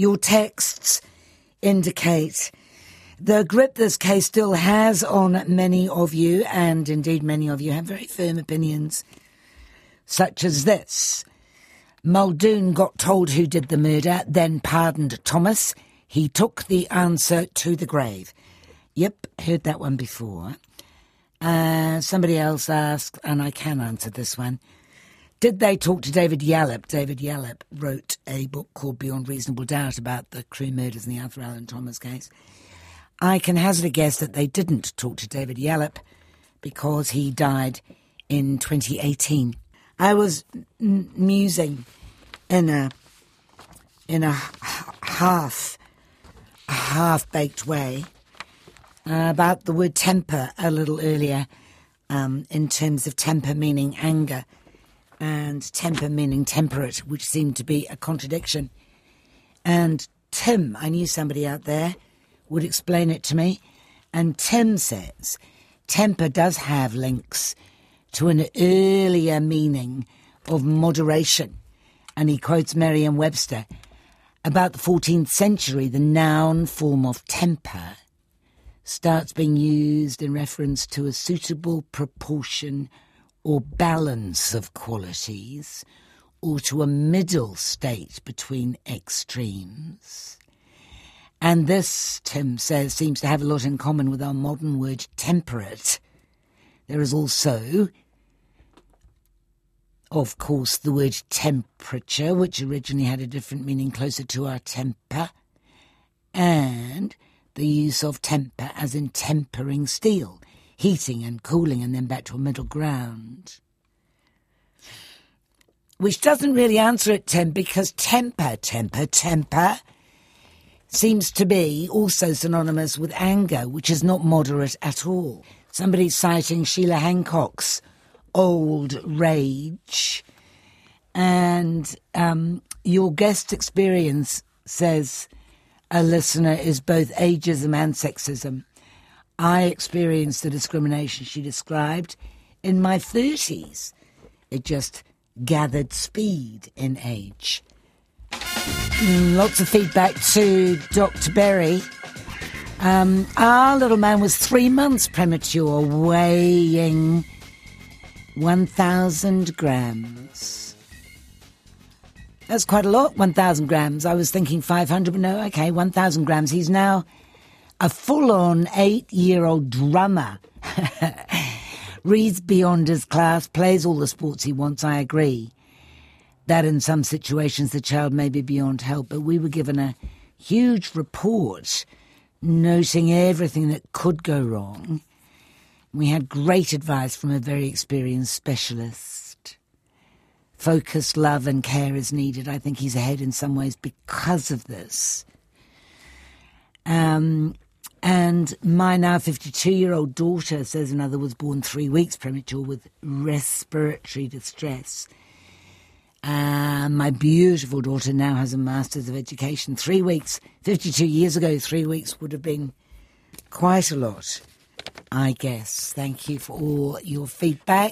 Your texts indicate the grip this case still has on many of you, and indeed many of you have very firm opinions, such as this. Muldoon got told who did the murder, then pardoned Thomas. He took the answer to the grave. Yep, heard that one before. Uh, somebody else asked, and I can answer this one. Did they talk to David Yallop? David Yallop wrote a book called Beyond Reasonable Doubt about the Crewe murders in the Arthur Allen Thomas case. I can hazard a guess that they didn't talk to David Yallop because he died in 2018. I was m- musing in a in a half half baked way uh, about the word temper a little earlier, um, in terms of temper meaning anger, and temper meaning temperate, which seemed to be a contradiction. And Tim, I knew somebody out there, would explain it to me. And Tim says temper does have links to an earlier meaning of moderation. And he quotes Merriam Webster about the 14th century, the noun form of temper starts being used in reference to a suitable proportion or balance of qualities or to a middle state between extremes. And this, Tim says, seems to have a lot in common with our modern word temperate. There is also, of course, the word temperature, which originally had a different meaning closer to our temper, and the use of temper as in tempering steel, heating and cooling, and then back to a middle ground. Which doesn't really answer it, Tim, because temper, temper, temper seems to be also synonymous with anger, which is not moderate at all. Somebody's citing Sheila Hancock's old rage. And um, your guest experience says a listener is both ageism and sexism. I experienced the discrimination she described in my 30s. It just gathered speed in age. Lots of feedback to Dr. Berry. Um, our little man was three months premature, weighing 1,000 grams. That's quite a lot, 1,000 grams. I was thinking 500, but no, okay, 1,000 grams. He's now a full on eight year old drummer. Reads beyond his class, plays all the sports he wants, I agree that in some situations the child may be beyond help, but we were given a huge report noting everything that could go wrong. We had great advice from a very experienced specialist. Focused love and care is needed. I think he's ahead in some ways because of this. Um, and my now 52 year old daughter says another was born three weeks premature with respiratory distress. Uh, my beautiful daughter now has a Master's of Education. Three weeks, 52 years ago, three weeks would have been quite a lot, I guess. Thank you for all your feedback.